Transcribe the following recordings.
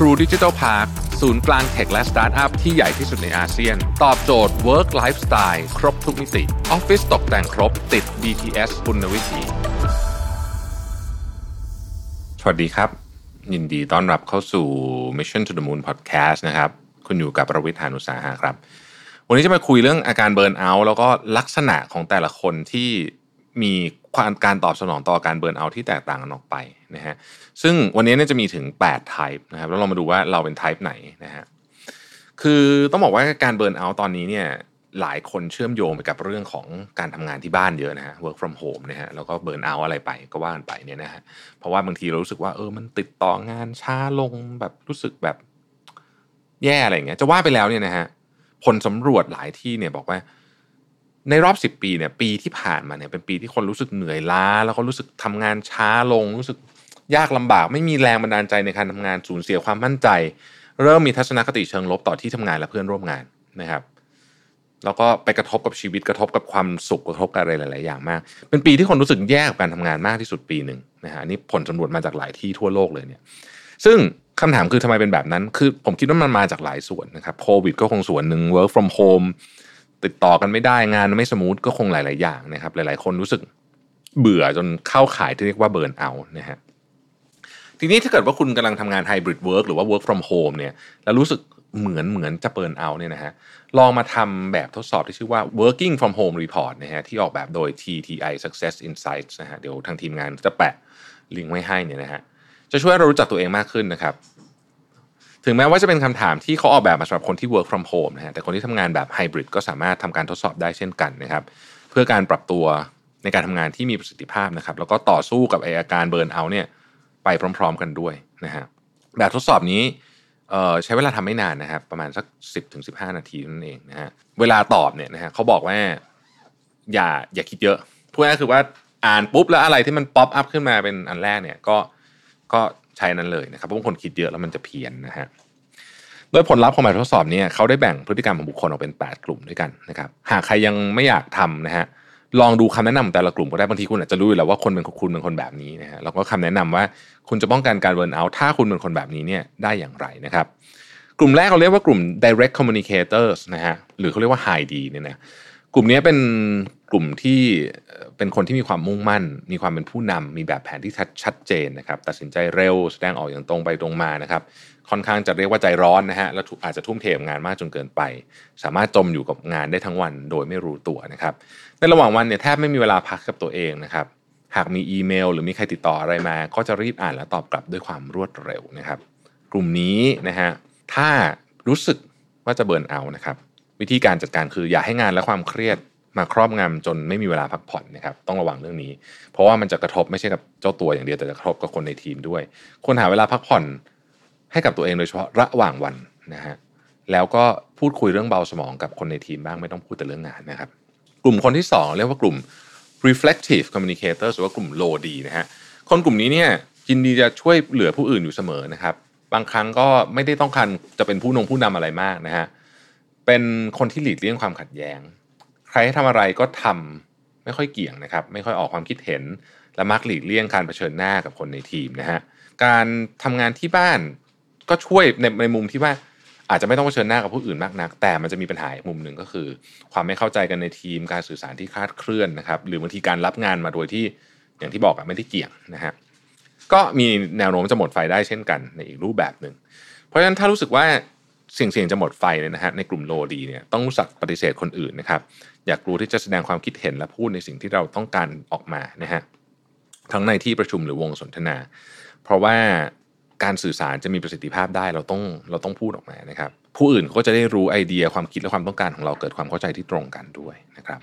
True Digital Park ศูนย์กลางเทคและสตาร์ทอัพที่ใหญ่ที่สุดในอาเซียน ตอบโจทย์ Work Lifestyle ครบทุกมิติออฟฟิศตกแต่งครบติด BTS คุณวิถีสวัสดีครับ ยินดีต้อนรับเข้าสู่ Mission to the Moon Podcast นะครับ คุณอยู่กับประวิทยานุสาหะครับ วันนี้จะมาคุยเรื่องอาการเบิร์นเอาท์แล้วก็ลักษณะของแต่ละคนที่มี ความการตอบสนองต่อการเบิร์นเอาที่แตกต่างกันออกไปนะฮะซึ่งวันนี้เนี่ยจะมีถึง8 type นะครับแล้วเรามาดูว่าเราเป็น type ไหนนะฮะคือต้องบอกว่าการเบิร์นเอาตอนนี้เนี่ยหลายคนเชื่อมโยงไปกับเรื่องของการทำงานที่บ้านเยอะนะฮะ work from home นะฮะแล้วก็เบิร์นเอาอะไรไปก็ว่ากันไปเนี่ยนะฮะเพราะว่าบางทีเรารู้สึกว่าเออมันติดต่องานช้าลงแบบรู้สึกแบบแย่อะไรเงี้ยจะว่าไปแล้วเนี่ยนะฮะผลสำรวจหลายที่เนี่ยบอกว่า ในรอบ 10 ปีเนี่ยปีที่ผ่านมาเนี่ยเป็นปีที่คนรู้สึกเหนื่อยล้า แล้วก็รู้สึกทำงานช้าลง รู้สึกยากลำบาก ไม่มีแรงบันดาลใจในการทำงานสูญเสียความมั่นใจ เริ่มมีทัศนคติเชิงลบต่อที่ทำงานและเพื่อนร่วมงานนะครับ แล้วก็ไปกระทบกับชีวิตกระทบกับความสุขกระทบกับอะไรหลาย ๆ อย่างมาก เป็นปีที่คนรู้สึกแย่กับการทำงานมากที่สุดปีหนึ่งนะฮะนี่ผลสำรวจมาจากหลายที่ทั่วโลกเลยเนี่ย ซึ่งคำถามคือทำไมเป็นแบบนั้น คือผมคิดว่ามันมาจากหลายส่วนนะครับโควิดก็คงส่วนหนึ่ง work from home ติดต่อกันไม่ได้งานไม่สมูทก็คงหลาย ๆ อย่างนะครับ หลาย ๆ คนรู้สึกเบื่อจนเข้าขายที่เรียกว่าเบิร์นเอานะฮะทีนี้ถ้าเกิดว่าคุณกำลังทำงานไฮบริดเวิร์กหรือว่า work from home เนี่ยแล้วรู้สึกเหมือนเหมือนจะเบิร์นเอาเนี่ยนะฮะลองมาทำแบบทดสอบที่ชื่อว่า working from home report นะฮะที่ออกแบบโดย TTI Success Insights นะฮะเดี๋ยวทางทีมงานจะแปะลิงก์ไว้ให้เนี่ยนะฮะจะช่วยเรารู้จักตัวเองมากขึ้นนะครับ ถึงแม้ว่าจะเป็นคำถามที่เขาออกแบบมาสำหรับคนที่ work from home นะฮะแต่คนที่ทำงานแบบไฮบริดก็สามารถทำการทดสอบได้เช่นกันนะครับ เพื่อการปรับตัวในการทำงานที่มีประสิทธิภาพนะครับ แล้วก็ต่อสู้กับไออาการเบิร์นเอาเนี่ยไปพร้อม ๆ กันด้วยนะฮะแบบทดสอบนี้ใช้เวลาทำไม่นานนะครับ ประมาณสัก 10-15ถึงนาทีนั่นเองนะฮะเวลาตอบเนี่ยนะฮะเขาบอกว่าอย่าอย่าคิดเยอะพูดง่ายคือว่าอ่านปุ๊บแล้วอะไรที่มันป๊อปอัพขึ้นมาเป็นอันแรกเนี่ยก็ก็ ใช้นั้นเลยนะครับเพราะบางคนคิดเยอะแล้วมันจะเพี้ยนนะฮะโดยผลลัพธ์ของแบบทดสอบนี้เขาได้แบ่งพฤติกรรมของบุคคลออกเป็น 8 กลุ่มด้วยกันนะครับหากใครยังไม่อยากทำนะฮะลองดูคำแนะนำแต่ละกลุ่มก็ได้บางทีคุณอาจจะรู้อยู่แล้วว่าคนเป็นคุณเป็นคนแบบนี้นะฮะแล้วก็คำแนะนำว่าคุณจะป้องกันการเบิร์นเอาถ้าคุณเป็นคนแบบนี้เนี่ยได้อย่างไรนะครับกลุ่มแรกเราเรียกว่ากลุ่ม direct communicators นะฮะหรือเขาเรียกว่า high D เนี่ยนะกลุ่มนี้เป็น กลุ่มที่เป็นคนที่มีความมุ่งมั่น มีความเป็นผู้นำมีแบบแผนที่ชัดเจนนะครับ ตัดสินใจเร็ว แสดงออกอย่างตรงไปตรงมานะครับ ค่อนข้างจะเรียกว่าใจร้อนนะฮะ แล้วอาจจะทุ่มเทงานมากจนเกินไป สามารถจมอยู่กับงานได้ทั้งวันโดยไม่รู้ตัวนะครับ ในระหว่างวันเนี่ยแทบไม่มีเวลาพักกับตัวเองนะครับ หากมีอีเมล หรือมีใครติดต่ออะไรมา ก็จะรีบอ่านและตอบกลับด้วยความรวดเร็วนะครับ กลุ่มนี้นะฮะ ถ้ารู้สึกว่าจะเบิร์นเอานะครับ วิธีการจัดการคืออย่าให้งานและความเครียด มาครอบงำจนไม่มีเวลาพักผ่อนนะครับต้องระวังเรื่องนี้ เพราะว่ามันจะกระทบไม่ใช่กับเจ้าตัวอย่างเดียวแต่จะกระทบกับคนในทีมด้วยควรหาเวลาพักผ่อนให้กับตัวเองโดยเฉพาะระหว่างวันนะฮะแล้วก็พูดคุยเรื่องเบาสมองกับคนในทีมบ้างไม่ต้องพูดแต่เรื่องงานนะครับ กลุ่มคนที่ 2 เรียกว่ากลุ่ม reflective communicator หรือว่ากลุ่ม low D นะฮะคนกลุ่มนี้เนี่ยยินดีจะช่วยเหลือผู้อื่นอยู่เสมอนะครับ บางครั้งก็ไม่ได้ต้องการจะเป็นผู้นงผู้นำอะไรมากนะฮะเป็นคนที่หลีกเลี่ยงความขัดแย้ง รให้ทำอะไรก็ทำไม่ค่อยเกี่ยงนะครับ ไม่ค่อยออกความคิดเห็น และมักหลีกเลี่ยงการเผชิญหน้ากับคนในทีมนะฮะการทำงานที่บ้านก็ช่วยในในมุมที่ว่าอาจจะไม่ต้องเผชิญหน้ากับผู้อื่นมากนัก แต่มันจะมีปัญหามุมหนึ่งก็คือ ความไม่เข้าใจกันในทีมการสื่อสารที่คลาดเคลื่อนนะครับ หรือบางทีการรับงานมาโดยที่อย่างที่บอกอะไม่ได้เกี่ยงนะฮะก็มีแนวโน้มจะหมดไฟได้เช่นกันในอีกรูปแบบหนึ่งเพราะฉะนั้นถ้ารู้สึกว่า เสี่ยงๆจะหมดไฟเนี่ยนะฮะในกลุ่มโลดีเนี่ยต้องรู้สักปฏิเสธคนอื่นนะครับอยากลัวที่จะแสดงความคิดเห็นและพูดในสิ่งที่เราต้องการออกมานะฮะทั้งในที่ประชุมหรือวงสนทนา เพราะว่าการสื่อสารจะมีประสิทธิภาพได้เราต้องเราต้องพูดออกมานะครับ ผู้อื่นก็จะได้รู้ไอเดียความคิดและความต้องการของเราเกิดความเข้าใจที่ตรงกันด้วยนะครับ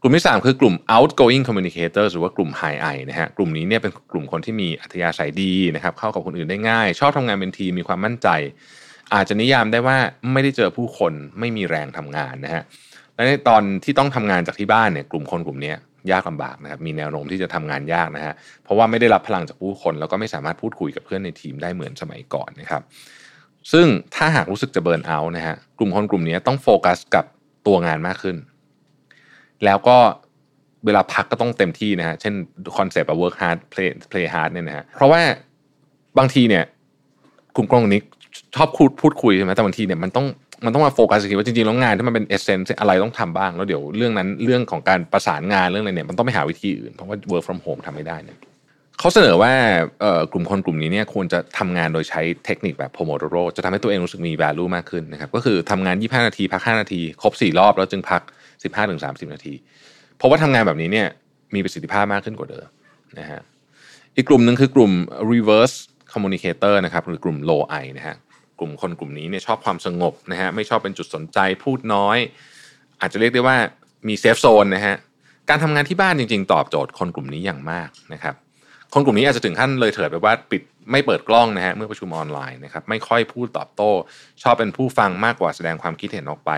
กลุ่มที่ 3 คือกลุ่ม outgoing communicators หรือว่ากลุ่ม high I นะฮะ กลุ่มนี้เนี่ยเป็นกลุ่มคนที่มีอัธยาศัยดีนะครับ เข้ากับคนอื่นได้ง่าย ชอบทำงานเป็นทีม มีความมั่นใจ อาจจะนิยามได้ว่าไม่ได้เจอผู้คนไม่มีแรงทำงานนะฮะและในตอนที่ต้องทำงานจากที่บ้านเนี่ยกลุ่มคนกลุ่มนี้ยากลำบากนะครับมีแนวโน้มที่จะทำงานยากนะฮะเพราะว่าไม่ได้รับพลังจากผู้คน แล้วก็ไม่สามารถพูดคุยกับเพื่อนในทีมได้เหมือนสมัยก่อนนะครับ ซึ่งถ้าหากรู้สึกจะ burnout นะฮะกลุ่มคนกลุ่มนี้ต้องโฟกัสกับตัวงานมากขึ้น แล้วก็เวลาพักก็ต้องเต็มที่นะฮะเช่นคอนเซปต์ work hard play play hard เนี่ยนะฮะเพราะว่าบางทีเนี่ยกลุ่มกล้องนี้ ชอบพูดพูดคุยใช่ไหมแต่บางทีเนี่ยมันต้องมันต้องมาโฟกัสจริว่าจริงๆแล้วงานที่มันเป็นเอเซนส์อะไรต้องทำบ้างแล้วเดี๋ยวเรื่องนั้นเรื่องของการประสานงานเรื่องอะไรเนี่ยมันต้องไปหาวิธีอื่นเพราะว่า work from home ทำไม่ได้เนี่ยเขาเสนอว่ากลุ่มคนกลุ่มนี้เนี่ยควรจะทำงานโดยใช้เทคนิคแบบ Pomodoro จะทำให้ตัวเองรู้สึกมี value มากขึ้นนะครับก็คือทำงาน 25 นาที พัก 5 นาที ครบ 4 รอบแล้วจึงพัก 15-30 นาที เพราะว่าทำงานแบบนี้เนี่ยมีประสิทธิภาพมากขึ้นกว่าเดิมนะฮะอีกกลุ่มหนึ่งคือกลุ่ม reverse communicator นะครับหรือกลุ่ม low I นะฮะกลุ่มคนกลุ่มนี้เนี่ยชอบความสงบนะฮะไม่ชอบเป็นจุดสนใจพูดน้อย อาจจะเรียกได้ว่ามี safe zone นะฮะการทำงานที่บ้านจริง ๆ ตอบโจทย์คนกลุ่มนี้อย่างมากนะครับคนกลุ่มนี้อาจจะถึงขั้นเลยเถิดไปว่าปิดไม่เปิดกล้องนะฮะเมื่อประชุมออนไลน์นะครับไม่ค่อยพูดตอบโต้ ชอบเป็นผู้ฟังมากกว่าแสดงความคิดเห็นออกไป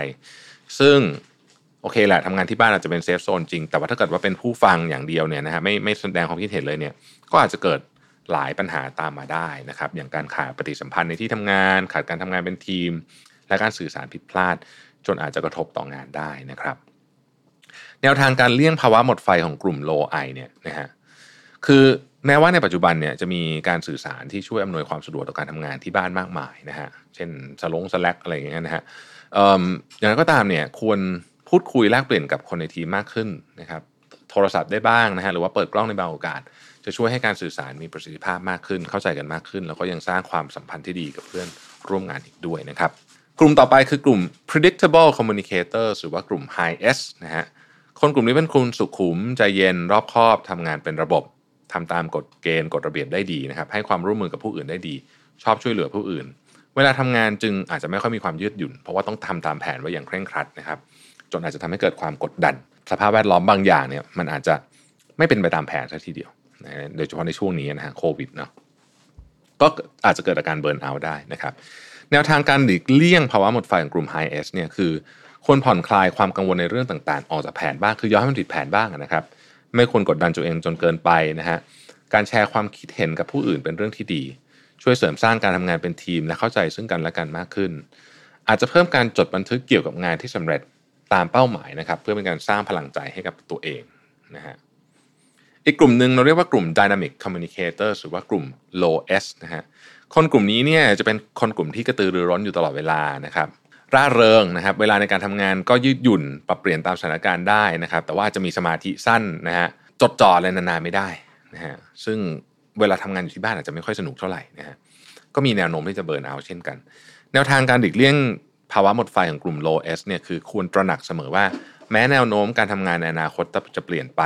ซึ่งโอเคแหละทำงานที่บ้านอาจจะเป็นเซฟโซนจริง แต่ว่าถ้าเกิดว่าเป็นผู้ฟังอย่างเดียวเนี่ยนะฮะไม่ไม่แสดงความคิดเห็นเลยเนี่ยก็อาจจะเกิด หลายปัญหาตามมาได้นะครับ อย่างการขาดปฏิสัมพันธ์ในที่ทำงาน ขาดการทำงานเป็นทีม และการสื่อสารผิดพลาด จนอาจจะกระทบต่องานได้นะครับ แนวทางการเลี่ยงภาวะหมดไฟของกลุ่มโลไอเนี่ยนะฮะคือแม้ว่าในปัจจุบันเนี่ยจะมีการสื่อสารที่ช่วยอำนวยความสะดวกต่อการทำงานที่บ้านมากมายนะฮะเช่นสลงสแลกอะไรอย่างเงี้ยนะฮะอย่างไรก็ตามเนี่ยควรพูดคุยแลกเปลี่ยนกับคนในทีมมากขึ้นนะครับ โทรศัพท์ได้บ้างนะฮะหรือว่าเปิดกล้องในบางโอกาส จะช่วยให้การสื่อสารมีประสิทธิภาพมากขึ้น เข้าใจกันมากขึ้น แล้วก็ยังสร้างความสัมพันธ์ที่ดีกับเพื่อนร่วมงานอีกด้วยนะครับกลุ่มต่อไปคือกลุ่ม predictable communicators หรือว่ากลุ่ม high S นะฮะคนกลุ่มนี้เป็นคนสุขุมใจเย็นรอบคอบทำงานเป็นระบบทำตามกฎเกณฑ์กฎระเบียบได้ดีนะครับให้ความร่วมมือกับผู้อื่นได้ดี ชอบช่วยเหลือผู้อื่น เวลาทำงานจึงอาจจะไม่ค่อยมีความยืดหยุ่น เพราะว่าต้องทำตามแผนไว้อย่างเคร่งครัดนะครับ จนอาจจะทำให้เกิดความกดดัน สภาพแวดล้อมบางอย่างเนี่ยมันอาจจะไม่เป็นไปตามแผนซะทีเดียวโดยเฉพาะในช่วงนี้นะฮะโควิดเนาะก็อาจจะเกิดอาการเบิร์นเอาได้นะครับ แนวทางการหลีกเลี่ยงภาวะหมดไฟของกลุ่ม High S เนี่ยคือควรผ่อนคลายความกังวลในเรื่องต่างๆ ออกจากแผนบ้างคือยอมให้มันผิดแผนบ้างนะครับ ไม่ควรกดดันตัวเองจนเกินไปนะฮะการแชร์ความคิดเห็นกับผู้อื่นเป็นเรื่องที่ดี ช่วยเสริมสร้างการทำงานเป็นทีมและเข้าใจซึ่งกันและกันมากขึ้น อาจจะเพิ่มการจดบันทึกเกี่ยวกับงานที่สำเร็จ ตามเป้าหมายนะครับ เพื่อเป็นการสร้างพลังใจให้กับตัวเองนะฮะอีกกลุ่มหนึ่งเราเรียกว่ากลุ่ม dynamic communicators หรือว่ากลุ่ม low S นะฮะคนกลุ่มนี้เนี่ยจะเป็นคนกลุ่มที่กระตือรือร้นอยู่ตลอดเวลานะครับร่าเริงนะครับ เวลาในการทำงานก็ยืดหยุ่นปรับเปลี่ยนตามสถานการณ์ได้นะครับ แต่ว่าจะมีสมาธิสั้นนะฮะจดจ่ออะไรนานๆไม่ได้นะฮะซึ่งเวลาทำงานอยู่ที่บ้านอาจจะไม่ค่อยสนุกเท่าไหร่นะฮะก็มีแนวโน้มที่จะเบิร์นเอาเช่นกัน แนวทางการดิกเลี่ยง ภาวะหมดไฟของกลุ่ม low S เนี่ยคือควรตระหนักเสมอว่า แม้แนวโน้มการทำงานในอนาคตจะเปลี่ยนไป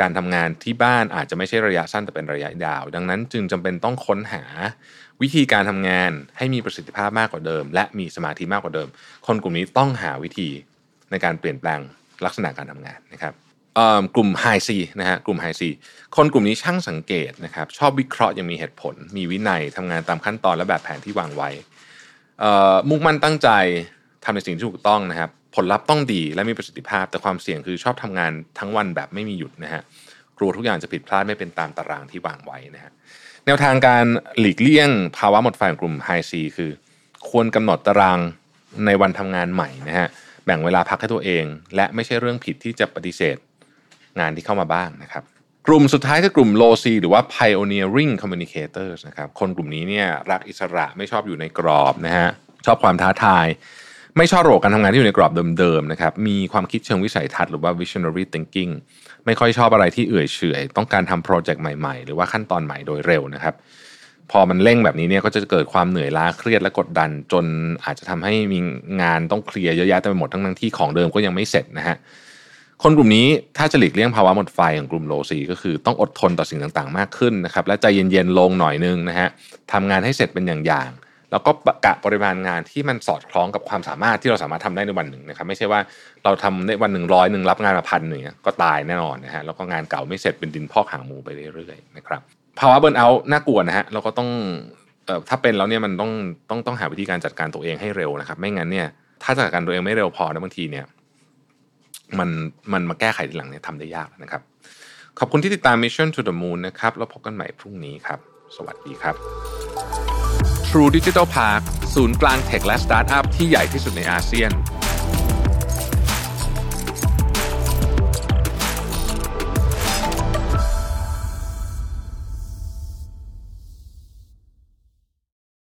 การทำงานที่บ้านอาจจะไม่ใช่ระยะสั้นแต่เป็นระยะยาว ดังนั้นจึงจำเป็นต้องค้นหาวิธีการทำงานให้มีประสิทธิภาพมากกว่าเดิม และมีสมาธิมากกว่าเดิม คนกลุ่มนี้ต้องหาวิธีในการเปลี่ยนแปลงลักษณะการทำงานนะครับกลุ่ม High C นะฮะกลุ่ม High C คนกลุ่มนี้ช่างสังเกตนะครับชอบวิเคราะห์ยังมีเหตุผล มีวินัยทำงานตามขั้นตอนและแบบแผนที่วางไว้ มุ่งมั่นตั้งใจทำในสิ่งที่ถูกต้องนะครับ ผลลัพธ์ต้องดีและมีประสิทธิภาพ แต่ความเสี่ยงคือชอบทำงานทั้งวันแบบไม่มีหยุดนะฮะกลัวทุกอย่างจะผิดพลาดไม่เป็นตามตารางที่วางไว้นะฮะแนวทางการหลีกเลี่ยงภาวะหมดไฟของกลุ่มไฮซีคือ ควรกำหนดตารางในวันทำงานใหม่นะฮะแบ่งเวลาพักให้ตัวเอง และไม่ใช่เรื่องผิดที่จะปฏิเสธงานที่เข้ามาบ้างนะครับ กลุ่มสุดท้ายคือกลุ่ม low C หรือว่า pioneering communicators นะครับคนกลุ่มนี้เนี่ยรักอิสระไม่ชอบอยู่ในกรอบนะฮะชอบความท้าทาย ไม่ชอบระบบการทำงานที่อยู่ในกรอบเดิมๆนะครับมีความคิดเชิงวิสัยทัศน์หรือว่า visionary thinking ไม่ค่อยชอบอะไรที่เอื่อยเฉยต้องการทำโปรเจกต์ใหม่ๆ หรือว่าขั้นตอนใหม่โดยเร็วนะครับพอมันเร่งแบบนี้เนี่ยก็จะเกิดความเหนื่อยล้าเครียดและกดดัน จนอาจจะทำให้มีงานต้องเคลียร์เยอะแยะเต็มไปหมดทั้งทั้งที่ของเดิมก็ยังไม่เสร็จนะฮะ คนกลุ่มนี้ถ้าจะหลีกเลี่ยงภาวะหมดไฟของกลุ่มโลซีก็คือต้องอดทนต่อสิ่งต่างๆ มากขึ้นนะครับและใจเย็นๆลงหน่อยนึงนะฮะทำงานให้เสร็จเป็นอย่างๆ แล้วก็กะปริมาณงานที่มันสอดคล้องกับความสามารถที่เราสามารถทำได้ในวันหนึ่งนะครับไม่ใช่ว่าเราทำในวันหนึ่งร้อยหนึ่งรับงานมาพันหนึ่งก็ตายแน่นอนนะฮะแล้วก็งานเก่าไม่เสร็จเป็นดินพอกหางหมูไปเรื่อยๆนะครับภาวะ burnout น่ากลัวนะฮะเราก็ต้องเอ่อถ้าเป็นแล้วเนี่ยมันต้องต้องต้องหาวิธีการจัดการตัวเองให้เร็วนะครับ ไม่งั้นเนี่ยถ้าจัดการตัวเองไม่เร็วพอนะบางทีเนี่ย มันมันมาแก้ไขทีหลังเนี่ยทำได้ยากนะครับ ขอบคุณที่ติดตาม Mission to the Moon นะครับแล้วพบกันใหม่พรุ่งนี้ครับ สวัสดีครับ True Digital Park ศูนย์กลาง tech และสตาร์ทอัพที่ใหญ่ที่สุดในอาเซียน